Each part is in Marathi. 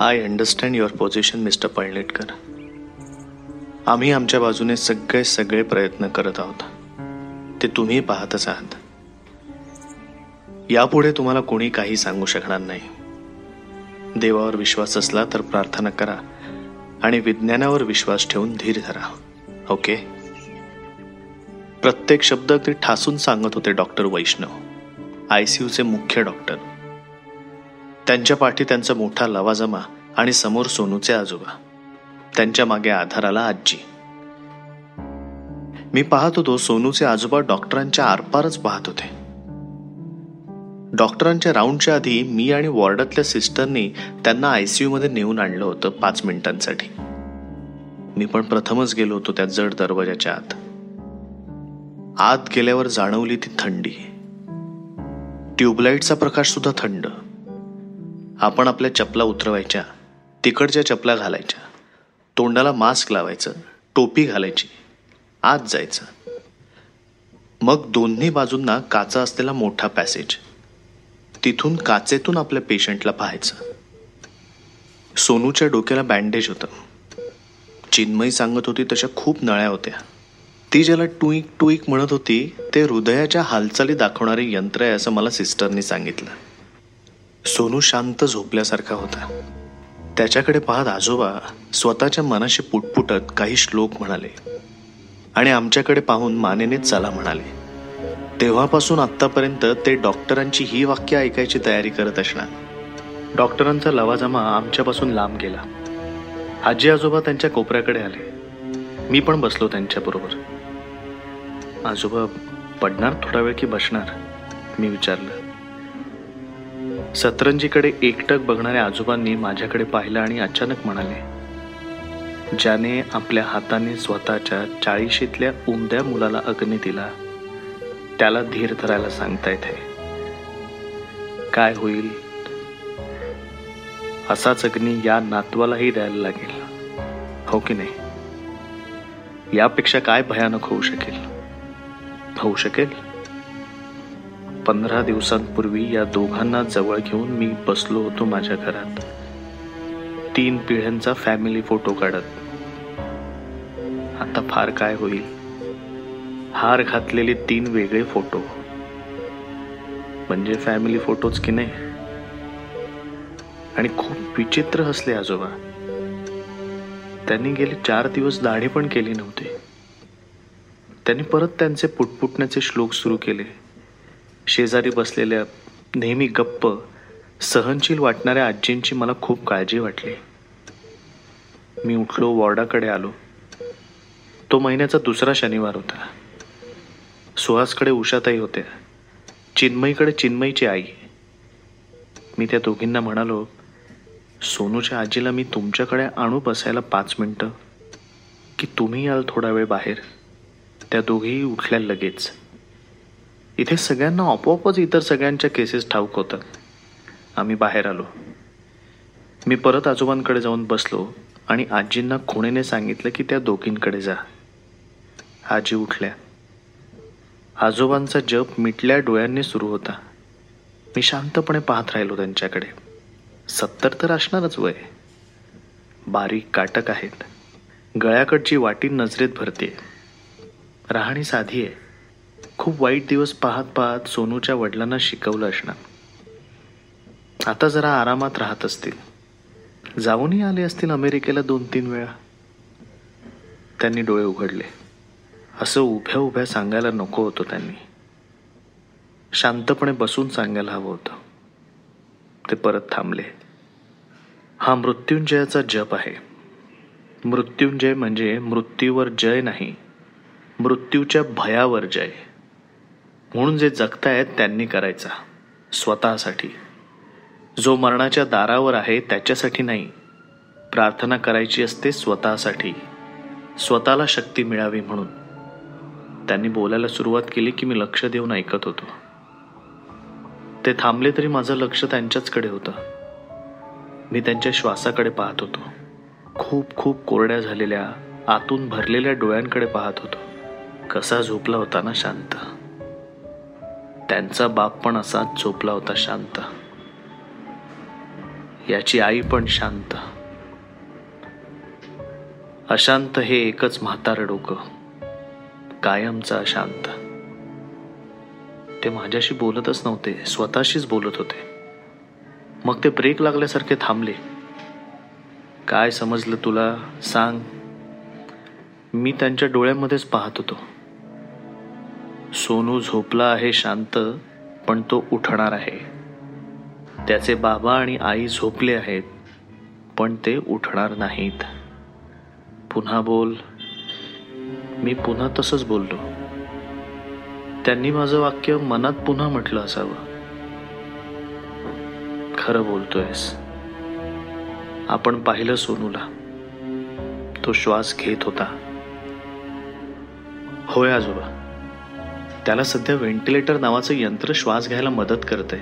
I understand your position mister Palnetkar आम्ही आमच्या बाजूने सगळे सगळे प्रयत्न करत आहोत. ते तुम्ही पाहतच आहात. यापुढे तुम्हाला कोणी काही सांगू शकणार नाही. देवावर विश्वास असला तर प्रार्थना करा आणि विज्ञानावर विश्वास ठेवून धीर धरा. ओके प्रत्येक शब्द अगदी ठासून सांगत होते डॉक्टर वैष्णव. आय सी यूचे मुख्य डॉक्टर. त्यांच्या पाठी त्यांचा मोठा लवाजमा आणि समोर सोनूचे आजोबा. त्यांच्या मागे आधाराला आजी मी पाहत होतो सोनूचे आजोबा डॉक्टरांच्या आरपारच पाहत होते. डॉक्टरांच्या राऊंडच्या आधी मी आणि वॉर्डातल्या सिस्टरनी त्यांना आयसीयू मध्ये नेऊन आणलं होतं पाच मिनिटांसाठी. मी पण प्रथमच गेलो होतो त्या जड दरवाजाच्या आत. आत गेल्यावर जाणवली ती थंडी. ट्यूबलाईटचा प्रकाश सुद्धा थंड. आपण आपल्या चपला उतरवायच्या तिकडच्या चपला घालायच्या तोंडाला मास्क लावायचं टोपी घालायची आत जायचं. मग दोन्ही बाजूंना काचा असलेला मोठा पॅसेज. तिथून काचेतून आपल्या पेशंटला पाहायचं. सोनूच्या डोक्याला बँडेज होतं. चिन्मयी सांगत होती तशा खूप नळ्या होत्या. ती ज्याला टुईक टुईक म्हणत होती ते हृदयाच्या हालचाली दाखवणारे यंत्र आहे असं मला सिस्टरनी सांगितलं. सोनू शांत झोपल्यासारखा होता. त्याच्याकडे पाहत आजोबा स्वतःच्या मनाशी पुटपुटत काही श्लोक म्हणाले आणि आमच्याकडे पाहून मानेनेच चला म्हणाले. तेव्हापासून आत्तापर्यंत ते डॉक्टरांची ही वाक्य ऐकायची तयारी करत असणार. डॉक्टरांचा लवाजमा आमच्यापासून लांब गेला. आजी आजोबा त्यांच्या कोपऱ्याकडे आले. मी पण बसलो त्यांच्याबरोबर आजोबा पडणार थोडा वेळ की बसणार? मी विचारलं. सतरंजीकडे एकटक बघणाऱ्या आजोबांनी माझ्याकडे पाहिलं आणि अचानक म्हणाले ज्याने आपल्या हाताने स्वतःच्या चाळीशीतल्या उमद्या मुलाला अग्नी दिला त्याला धीर धरायला सांगता येते. काय होईल? असाच अग्नी या नातवालाही द्यायला लागेल हो की नाही? यापेक्षा काय भयानक होऊ शकेल? होऊ शकेल? पंधरा दिवसांपूर्वी या दोघांना जवळ घेऊन मी बसलो होतो माझ्या घरात. तीन पिढ्यांचा फॅमिली फोटो काढत. आता फार काय होईल? हार घातलेले तीन वेगळे फोटो म्हणजे फॅमिली फोटोच की नाही? आणि खूप विचित्र हसले आजोबा. त्यांनी गेले चार दिवस दाढी पण केली नव्हती. त्यांनी परत त्यांचे पुटपुटण्याचे श्लोक सुरू केले. शेजारी बसलेल्या नेहमी गप्प सहनशील वाटणाऱ्या आजींची मला खूप काळजी वाटली. मी उठलो वॉर्डाकडे आलो. तो महिन्याचा दुसरा शनिवार होता. सुहासकडे उषाताई होत्या. चिन्मईकडे चिन्मईची आई. मी त्या दोघींना म्हणालो सोनूच्या आजीला मी तुमच्याकडे आणू बसायला पाच मिनटं. की तुम्ही याल थोडा वेळ बाहेर. त्या दोघीही उठल्या लगेच. इथे सगळ्यांना आपोआपच इतर सगळ्यांच्या केसेस ठाऊक होतात. आम्ही बाहेर आलो. मी परत आजोबांकडे जाऊन बसलो आणि आजींना खुणेने सांगितलं की त्या दोघींकडे जा. आजी उठल्या. आजोबांचा जप मिटल्या डोळ्यांनी सुरू होता. मी शांतपणे पाहत राहिलो त्यांच्याकडे. सत्तर तर असणारच वय. बारीक काटक आहेत. गळ्याकडची वाटी नजरेत भरते राहणी साधी आहे. खूप वाईट दिवस पाहत पाहत सोनूच्या वडिलांना शिकवलं असणार. आता जरा आरामात राहत असतील. जाऊनही आले असतील अमेरिकेला दोन तीन वेळा. त्यांनी डोळे उघडले. असं उभ्या उभ्या सांगायला नको होतं त्यांनी. शांतपणे बसून सांगायला हवं होतं. ते परत थांबले. हा मृत्युंजयाचा जप आहे. मृत्युंजय म्हणजे मृत्यूवर जय नाही. मृत्यूच्या भयावर जय. म्हणून जे जगतायत त्यांनी करायचा स्वतःसाठी. जो मरणाच्या दारावर आहे त्याच्यासाठी नाही. प्रार्थना करायची असते स्वतःसाठी. स्वतःला शक्ती मिळावी म्हणून. त्यांनी बोलायला सुरुवात केली की मी लक्ष देऊन ऐकत होतो. ते थांबले तरी माझं लक्ष त्यांच्याचकडे होतं. मी त्यांच्या श्वासाकडे पाहत होतो. खूप खूप कोरड्या झालेल्या आतून भरलेल्या डोळ्यांकडे पाहत होतो. कसा झोपला होता ना शांत. त्यांचा बाप पण असाच झोपला होता शांत. याची आई पण शांत. अशांत हे एकच म्हातारं डोकं. कायमचं अशांत. ते माझ्याशी बोलतच नव्हते स्वतःशीच बोलत होते. मग ते ब्रेक लागल्यासारखे थांबले. काय समजलं तुला? सांग. मी त्यांच्या डोळ्यामध्येच पाहत होतो. सोनू झोपला आहे शांत पण तो उठणार आहे. त्याचे बाबा आणि आई झोपले आहेत पण ते उठणार नाहीत. पुन्हा बोल मी पुन्हा तसंच बोललो. त्यांनी माझं वाक्य मनात पुन्हा म्हटलं असावं. खरं बोलतोयस. आपण पाहिलं सोनूला. तो श्वास घेत होता. होय आजोबा. त्याला सध्या व्हेंटिलेटर नावाचं यंत्र श्वास घ्यायला मदत करतंय.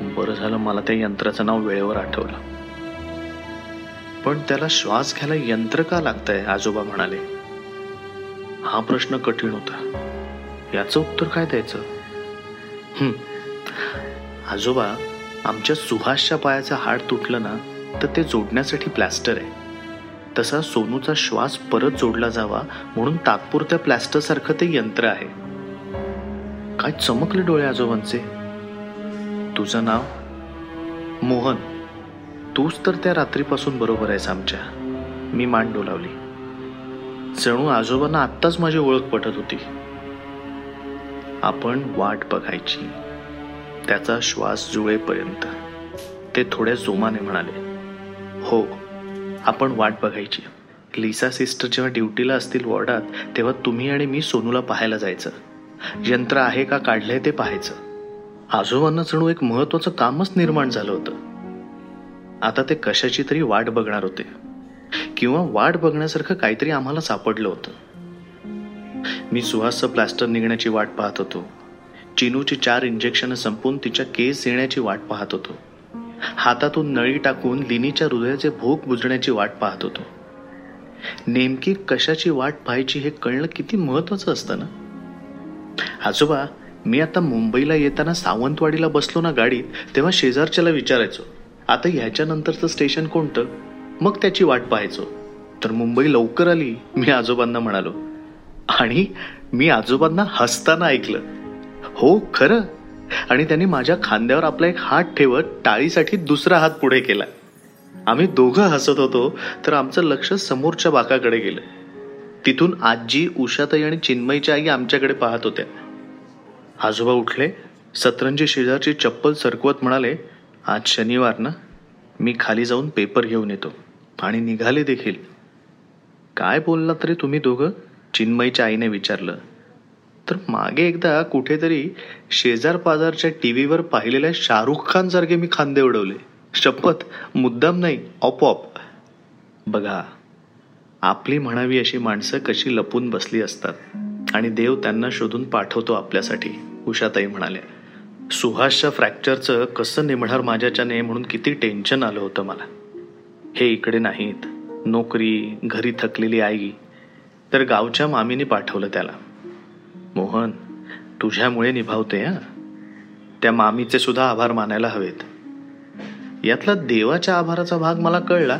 बरं झालं मला त्या यंत्राचं नाव वेळेवर आठवलं. पण त्याला श्वास घ्यायला यंत्र का लागतंय? आजोबा म्हणाले. हा प्रश्न कठीण होता. याचं उत्तर काय द्यायचं? आजोबा आमच्या सुहासच्या पायाचं हाड तुटलं ना तर ते जोडण्यासाठी प्लॅस्टर आहे. तसा सोनूचा श्वास परत जोडला जावा म्हणून तात्पुरत्या प्लॅस्टरसारखं ते यंत्र आहे. काय चमकले डोळे आजोबांचे? तुझं नाव? मोहन. तूच तर त्या रात्रीपासून बरोबर आहेस आमच्या. मी मान डोलावली. जणू आजोबांना आत्ताच माझी ओळख पटत होती. आपण वाट बघायची. त्याचा श्वास जुळेपर्यंत. ते थोड्या जोमाने म्हणाले हो आपण वाट बघायची. लिसा सिस्टर जेव्हा ड्युटीला असतील वॉर्डात तेव्हा तुम्ही आणि मी सोनूला पाहायला जायचं. यंत्र आहे का काढलंय ते पाहायचं. आजोबांना जणू एक महत्वाचं कामच निर्माण झालं होतं. आता ते कशाची तरी वाट बघणार होते. किंवा वाट बघण्यासारखं काहीतरी आम्हाला सापडलं होतं. मी सुहासचं प्लास्टर निघण्याची वाट पाहत होतो. चिनूची चार इंजेक्शन संपून तिच्या केस येण्याची वाट पाहत होतो. हातातून नळी टाकून लिनीच्या हृदयाचे भोग बुजण्याची वाट पाहत होतो. नेमकी कशाची वाट पाहायची हे कळणं किती महत्वाचं असतं ना? आजोबा मी आता मुंबईला येताना सावंतवाडीला बसलो ना गाडीत तेव्हा शेजारच्याला विचारायचो आता ह्याच्यानंतरचं स्टेशन कोणतं? मग त्याची वाट पाहायचो. तर मुंबई लवकर आली मी आजोबांना म्हणालो. आणि मी आजोबांना हसताना ऐकलं. हो खरं? आणि त्यांनी माझ्या खांद्यावर आपला एक हात ठेवत टाळीसाठी दुसरा हात पुढे केला. आम्ही दोघं हसत होतो तर आमचं लक्ष समोरच्या बाकाकडे गेलं. तिथून आजी उषाताई आणि चिन्मयच्या आई आमच्याकडे पाहत होत्या. आजोबा उठले सतरंजी शेजारची चप्पल सरकवत म्हणाले आज शनिवार ना? मी खाली जाऊन पेपर घेऊन येतो. आणि निघाले देखील. काय बोलला तरी तुम्ही दोघं? चिन्मयच्या आईने विचारलं. तर मागे एकदा कुठेतरी शेजार पाजारच्या टी व्हीवर पाहिलेल्या शाहरुख खान सारखे मी खांदे उडवले. शपथ मुद्दाम नाही ऑपॉप बघा आपली म्हणावी अशी माणसं कशी लपून बसली असतात. आणि देव त्यांना शोधून पाठवतो आपल्यासाठी उषाताई म्हणाल्या. सुहासच्या फ्रॅक्चरचं कसं निमणार माझ्याच्याने म्हणून किती टेन्शन आलं होतं मला. हे इकडे नाहीत. नोकरी घरी थकलेली आई. तर गावच्या मामीने पाठवलं त्याला. मोहन तुझ्यामुळे निभावते हा? त्या मामीचे सुद्धा आभार मानायला हवेत. यातला देवाच्या आभाराचा भाग मला कळला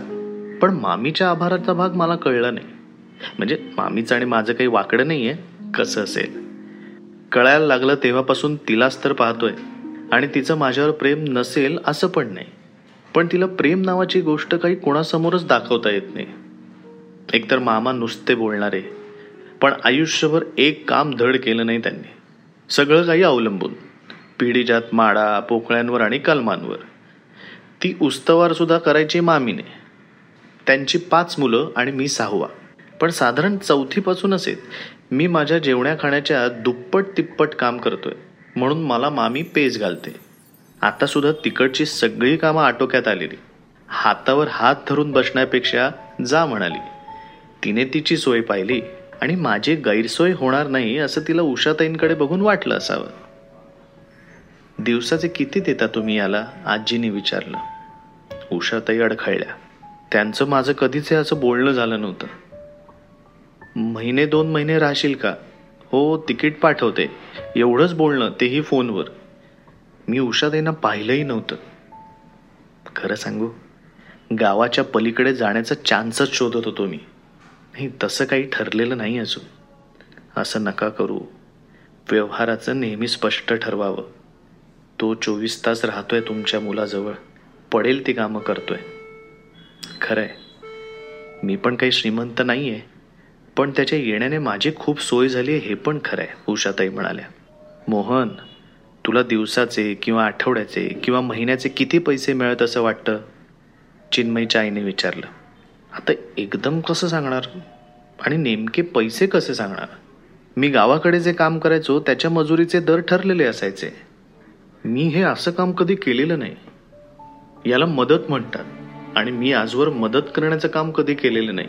पण मामीच्या आभाराचा भाग मला कळला नाही. म्हणजे मामीचं आणि माझं काही वाकडं नाही आहे कसं असेल? कळायला लागलं तेव्हापासून तिलाच तर पाहतोय आणि तिचं माझ्यावर प्रेम नसेल असं पण नाही. पण तिला प्रेम नावाची गोष्ट काही कोणासमोरच दाखवता येत नाही. एकतर मामा नुसते बोलणारे पण आयुष्यभर एक काम धड केलं नाही त्यांनी. सगळं काही अवलंबून. पिढीजात माडा पोकळ्यांवर आणि कलमांवर. ती उस्तवारसुद्धा करायची मामीने. त्यांची पाच मुलं आणि मी सहावा. पण साधारण चौथीपासूनच आहेत मी माझ्या जेवण्या खाण्याच्या दुप्पट तिप्पट काम करतोय म्हणून मला मामी पेज घालते. आतासुद्धा तिकडची सगळी कामं आटोक्यात आलेली. हातावर हात धरून बसण्यापेक्षा जा म्हणाली. तिने तिची सोय पाहिली. आणि माझी गैरसोय होणार नाही असं तिला उषाताईंकडे बघून वाटलं असावं. दिवसाचे किती देता तुम्ही याला? आजीने विचारलं. उषाताई अडखळल्या. त्यांचं माझं कधीच हे असं बोलणं झालं नव्हतं. महिने दोन महिने राहशील का? हो तिकीट पाठवते. एवढंच बोलणं तेही फोनवर. मी उषाताईंना पाहिलंही नव्हतं. खरं सांगू गावाच्या पलीकडे जाण्याचा चान्सच शोधत होतो मी. नाही तसं काही ठरलेलं नाही अजून. असं नका करू. व्यवहाराचं नेहमी स्पष्ट ठरवावं. तो चोवीस तास राहतोय तुमच्या मुलाजवळ. पडेल ती कामं करतोय. खरंय. मी पण काही श्रीमंत नाही आहे पण त्याच्या येण्याने माझी खूप सोय झाली आहे हे पण खरंय उषाताई म्हणाल्या. मोहन तुला दिवसाचे किंवा आठवड्याचे किंवा महिन्याचे किती पैसे मिळत असं वाटतं? चिन्मयच्या आईने विचारलं. आता एकदम कसं सांगणार? आणि नेमके पैसे कसे सांगणार? मी गावाकडे जे काम करायचो त्याच्या मजुरीचे दर ठरलेले असायचे. मी हे असं काम कधी केलेलं नाही. याला मदत म्हणतात. आणि मी आजवर मदत करण्याचं काम कधी केलेलं नाही.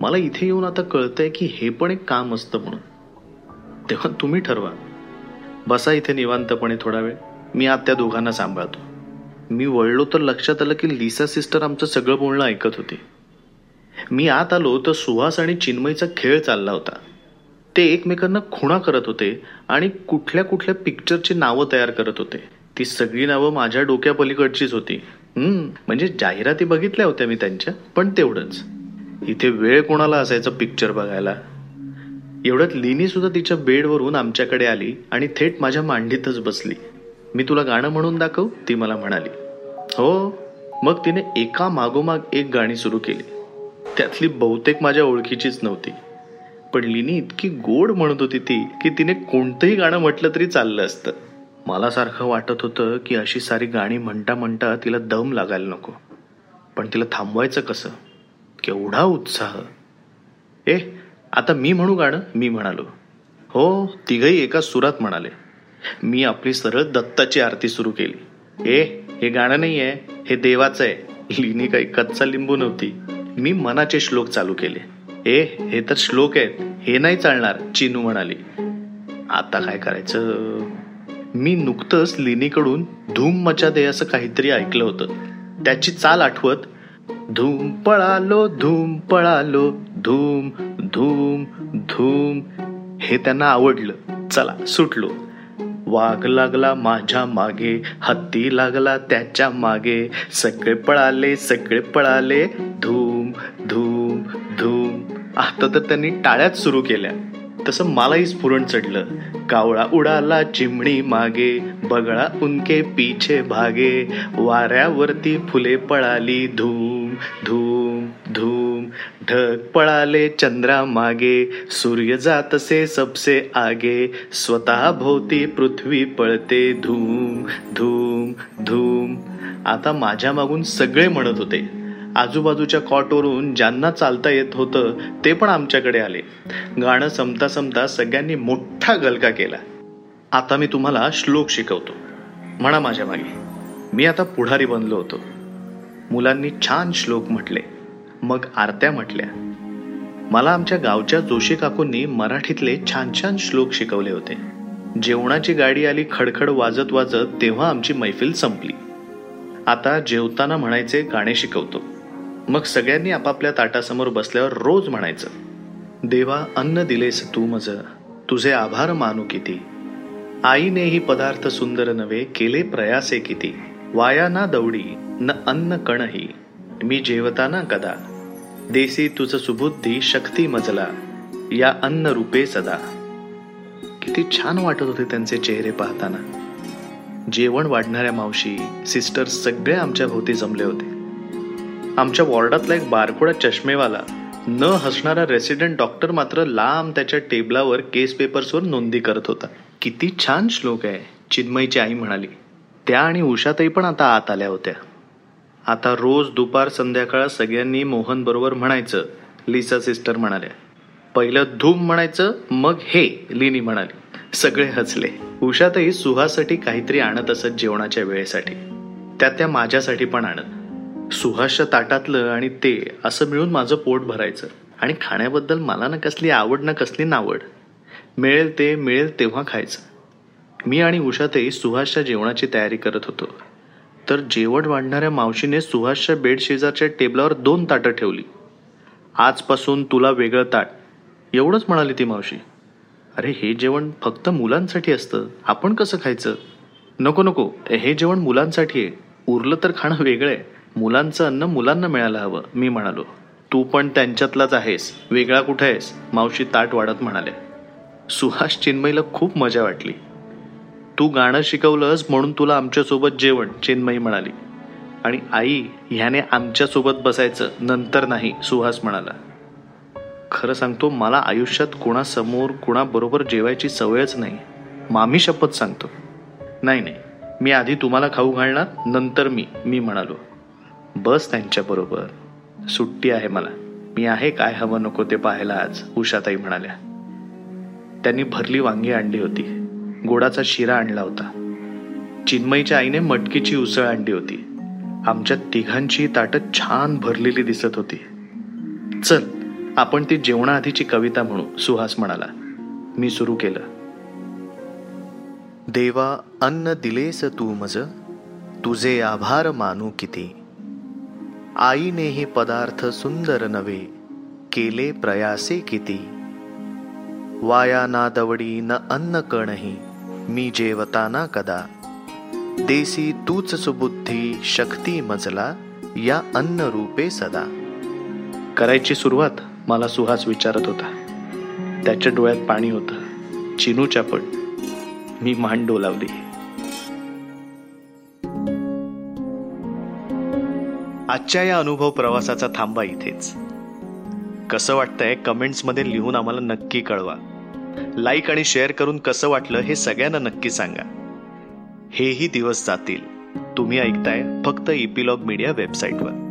मला इथे येऊन आता कळतंय की हे पण एक काम असतं म्हणून. तेव्हा तुम्ही ठरवा. बसा इथे निवांतपणे थोडा वेळ. मी आत त्या दोघांना सांभाळतो. मी वळलो तर लक्षात आलं की लिसा सिस्टर आमचं सगळं बोलणं ऐकत होती. मी आत आलो तर सुहास आणि चिन्मयचा खेळ चालला होता. ते एकमेकांना खुणा करत होते आणि कुठल्या कुठल्या पिक्चरची नावं तयार करत होते. ती सगळी नावं माझ्या डोक्यापलीकडचीच होती. म्हणजे जाहिराती बघितल्या होत्या मी त्यांच्या पण तेवढंच. इथे वेळ कोणाला असायचा पिक्चर बघायला? एवढ्यात लिनी सुद्धा तिच्या बेडवरून आमच्याकडे आली आणि थेट माझ्या मांडीतच बसली. मी तुला गाणं म्हणून दाखव? ती मला म्हणाली. हो. मग तिने एका मागोमाग एक गाणी सुरू केली. त्यातली बहुतेक माझ्या ओळखीचीच नव्हती. पण लिनी इतकी गोड म्हणत होती ती की तिने कोणतंही गाणं म्हटलं तरी चाललं असतं. मला सारखं वाटत होतं की अशी सारी गाणी म्हणता म्हणता तिला दम लागायला नको. पण तिला थांबवायचं कसं? केवढा उत्साह. ए आता मी म्हणू गाणं? मी म्हणालो. हो तिघही एका सुरात म्हणाले. मी आपली सरळ दत्ताची आरती सुरू केली. ए हे गाणं नाही आहे हे देवाचं आहे. लिनी काही कच्चा लिंबू नव्हती. मी मनाचे श्लोक चालू केले. ए हे तर श्लोक आहेत. हे नाही चालणार चिनू म्हणाली. आता काय करायचं? मी नुकतंच लिनीकडून धूम मचा दे असं काहीतरी ऐकलं होतं. त्याची चाल आठवत धूम पळालो धूम पळालो धूम धूम धूम. हे त्यांना आवडलं. चला सुटलो. वाघ लागला माझ्या मागे हत्ती लागला त्याच्यामागे. सगळे पळाले सगळे पळाले. धूम धूम धूम. आता तर त्यांनी टाळ्याच सुरू केल्या. तसं मलाही स्फुरण चढलं. कावळा उडाला चिमणी मागे बगळा उनके पीछे भागे. वाऱ्यावरती फुले पळाली धूम धूम धूम. ढग पळाले चंद्रा मागे सूर्य जातसे सबसे आगे स्वतः भोवती पृथ्वी पळते धूम धूम धूम. आता माझ्या मागून सगळे म्हणत होते. आजूबाजूच्या कॉटवरून ज्यांना चालता येत होतं ते पण आमच्याकडे आले. गाणं संपता संपता सगळ्यांनी मोठा गलका केला. आता मी तुम्हाला श्लोक शिकवतो. म्हणा माझ्या मागे. मी आता पुढारी बनलो होतो. मुलांनी छान श्लोक म्हटले. मग आरत्या म्हटल्या मला आमच्या गावच्या जोशी काकूंनी मराठीतले छान छान श्लोक शिकवले होते. जेवणाची गाडी आली खडखड वाजत वाजत तेव्हा आमची मैफिल संपली. आता जेवताना म्हणायचे गाणे शिकवतो. मग सगळ्यांनी आपापल्या ताटासमोर बसल्यावर रोज म्हणायचं देवा अन्न दिलेस तू मज तुझे आभार मानू किती. आईने ही पदार्थ सुंदर नव्हे केले प्रयासे किती. वाया ना दौडी न अन्न कणही. मी जेवताना कदा देसी तुझ सुबुद्धी शक्ती मजला या अन्न रूपे सदा. किती छान वाटत होते त्यांचे चेहरे पाहताना. जेवण वाढणाऱ्या मावशी सिस्टर सगळे आमच्या भोवती जमले होते. आमच्या वॉर्डातला एक बारकोडा चष्मेवाला न हसणारा रेसिडेंट डॉक्टर मात्र लांब त्याच्या टेबलावर केस पेपर्सवर नोंदी करत होता. किती छान श्लोक आहे चिन्मयची आई म्हणाली. त्या आणि उषाताई पण आता आत आल्या होत्या. आता रोज दुपार संध्याकाळ सगळ्यांनी मोहन बरोबर म्हणायचं. लिसा सिस्टर म्हणाल्या पहिलं धूम म्हणायचं मग हे लिनी म्हणाली. सगळे हसले. उषातही सुहाससाठी काहीतरी आणत असत जेवणाच्या वेळेसाठी. त्या त्या माझ्यासाठी पण आणत. सुहासच्या ताटातलं आणि ते असं मिळून माझं पोट भरायचं. आणि खाण्याबद्दल मला ना कसली आवड ना कसली नावड. मिळेल ते मिळेल तेव्हा खायचं. मी आणि उषातही सुहासच्या जेवणाची तयारी करत होतो. तर जेवण वाढणाऱ्या मावशीने सुहासच्या बेड शेजारच्या टेबलावर दोन ताटं ठेवली. आजपासून तुला वेगळं ताट. एवढंच म्हणाली ती मावशी. अरे हे जेवण फक्त मुलांसाठी असतं. आपण कसं खायचं? नको नको. हे जेवण मुलांसाठी आहे. उरलं तर खाणं वेगळं आहे. मुलांचं अन्न मुलांना मिळायला हवं मी म्हणालो. तू पण त्यांच्यातलाच आहेस. वेगळा कुठे आहेस? मावशी ताट वाढत म्हणाल्या. सुहास चिन्मईला खूप मजा वाटली. तू गाणं शिकवलंस म्हणून तुला आमच्यासोबत जेवण चिन्मयी म्हणाली. आणि आई ह्याने आमच्यासोबत बसायचं नंतर नाही सुहास म्हणाला. खरं सांगतो मला आयुष्यात कुणासमोर कुणाबरोबर जेवायची सवयच नाही. मामी शपथ सांगतो. नाही नाही मी आधी तुम्हाला खाऊ घालणार नंतर मी मी म्हणालो. बस त्यांच्याबरोबर सुट्टी आहे मला. मी आहे काय हवं नको ते पाहायला आज उषाताई म्हणाल्या. त्यांनी भरली वांगी आणली होती. गोडाचा शिरा आणला होता. चिन्मईच्या आईने मटकीची उसळ आणली होती. आमच्या तिघांची ताटं छान भरलेली दिसत होती. चल आपण ती जेवणाआधीची कविता म्हणू सुहास म्हणाला. मी सुरू केलं. देवा अन्न दिलेस तू मज तुझे आभार मानू किती? आईने हे पदार्थ सुंदर नव्हे केले प्रयासे किती? वाया ना दवडी न अन्न कणही मी जेवताना कदा. देसी तूच सुबुद्धी शक्ती मजला या अन्न रूपे सदा. करायची सुरुवात मला सुहास विचारत होता. त्याच्या डोळ्यात पाणी होतं. चिनूच्या पण. मी मान डोलावली. आजच्या या अनुभव प्रवासाचा थांबा इथेच. कसं वाटतंय कमेंट्समध्ये लिहून आम्हाला नक्की कळवा. लाईक आणि शेअर करून कसं वाटलं हे सगळ्यांना नक्की सांगा. हेही दिवस जातील. तुम्ही ऐकताय फक्त इपिलॉग मीडिया वेबसाईटवर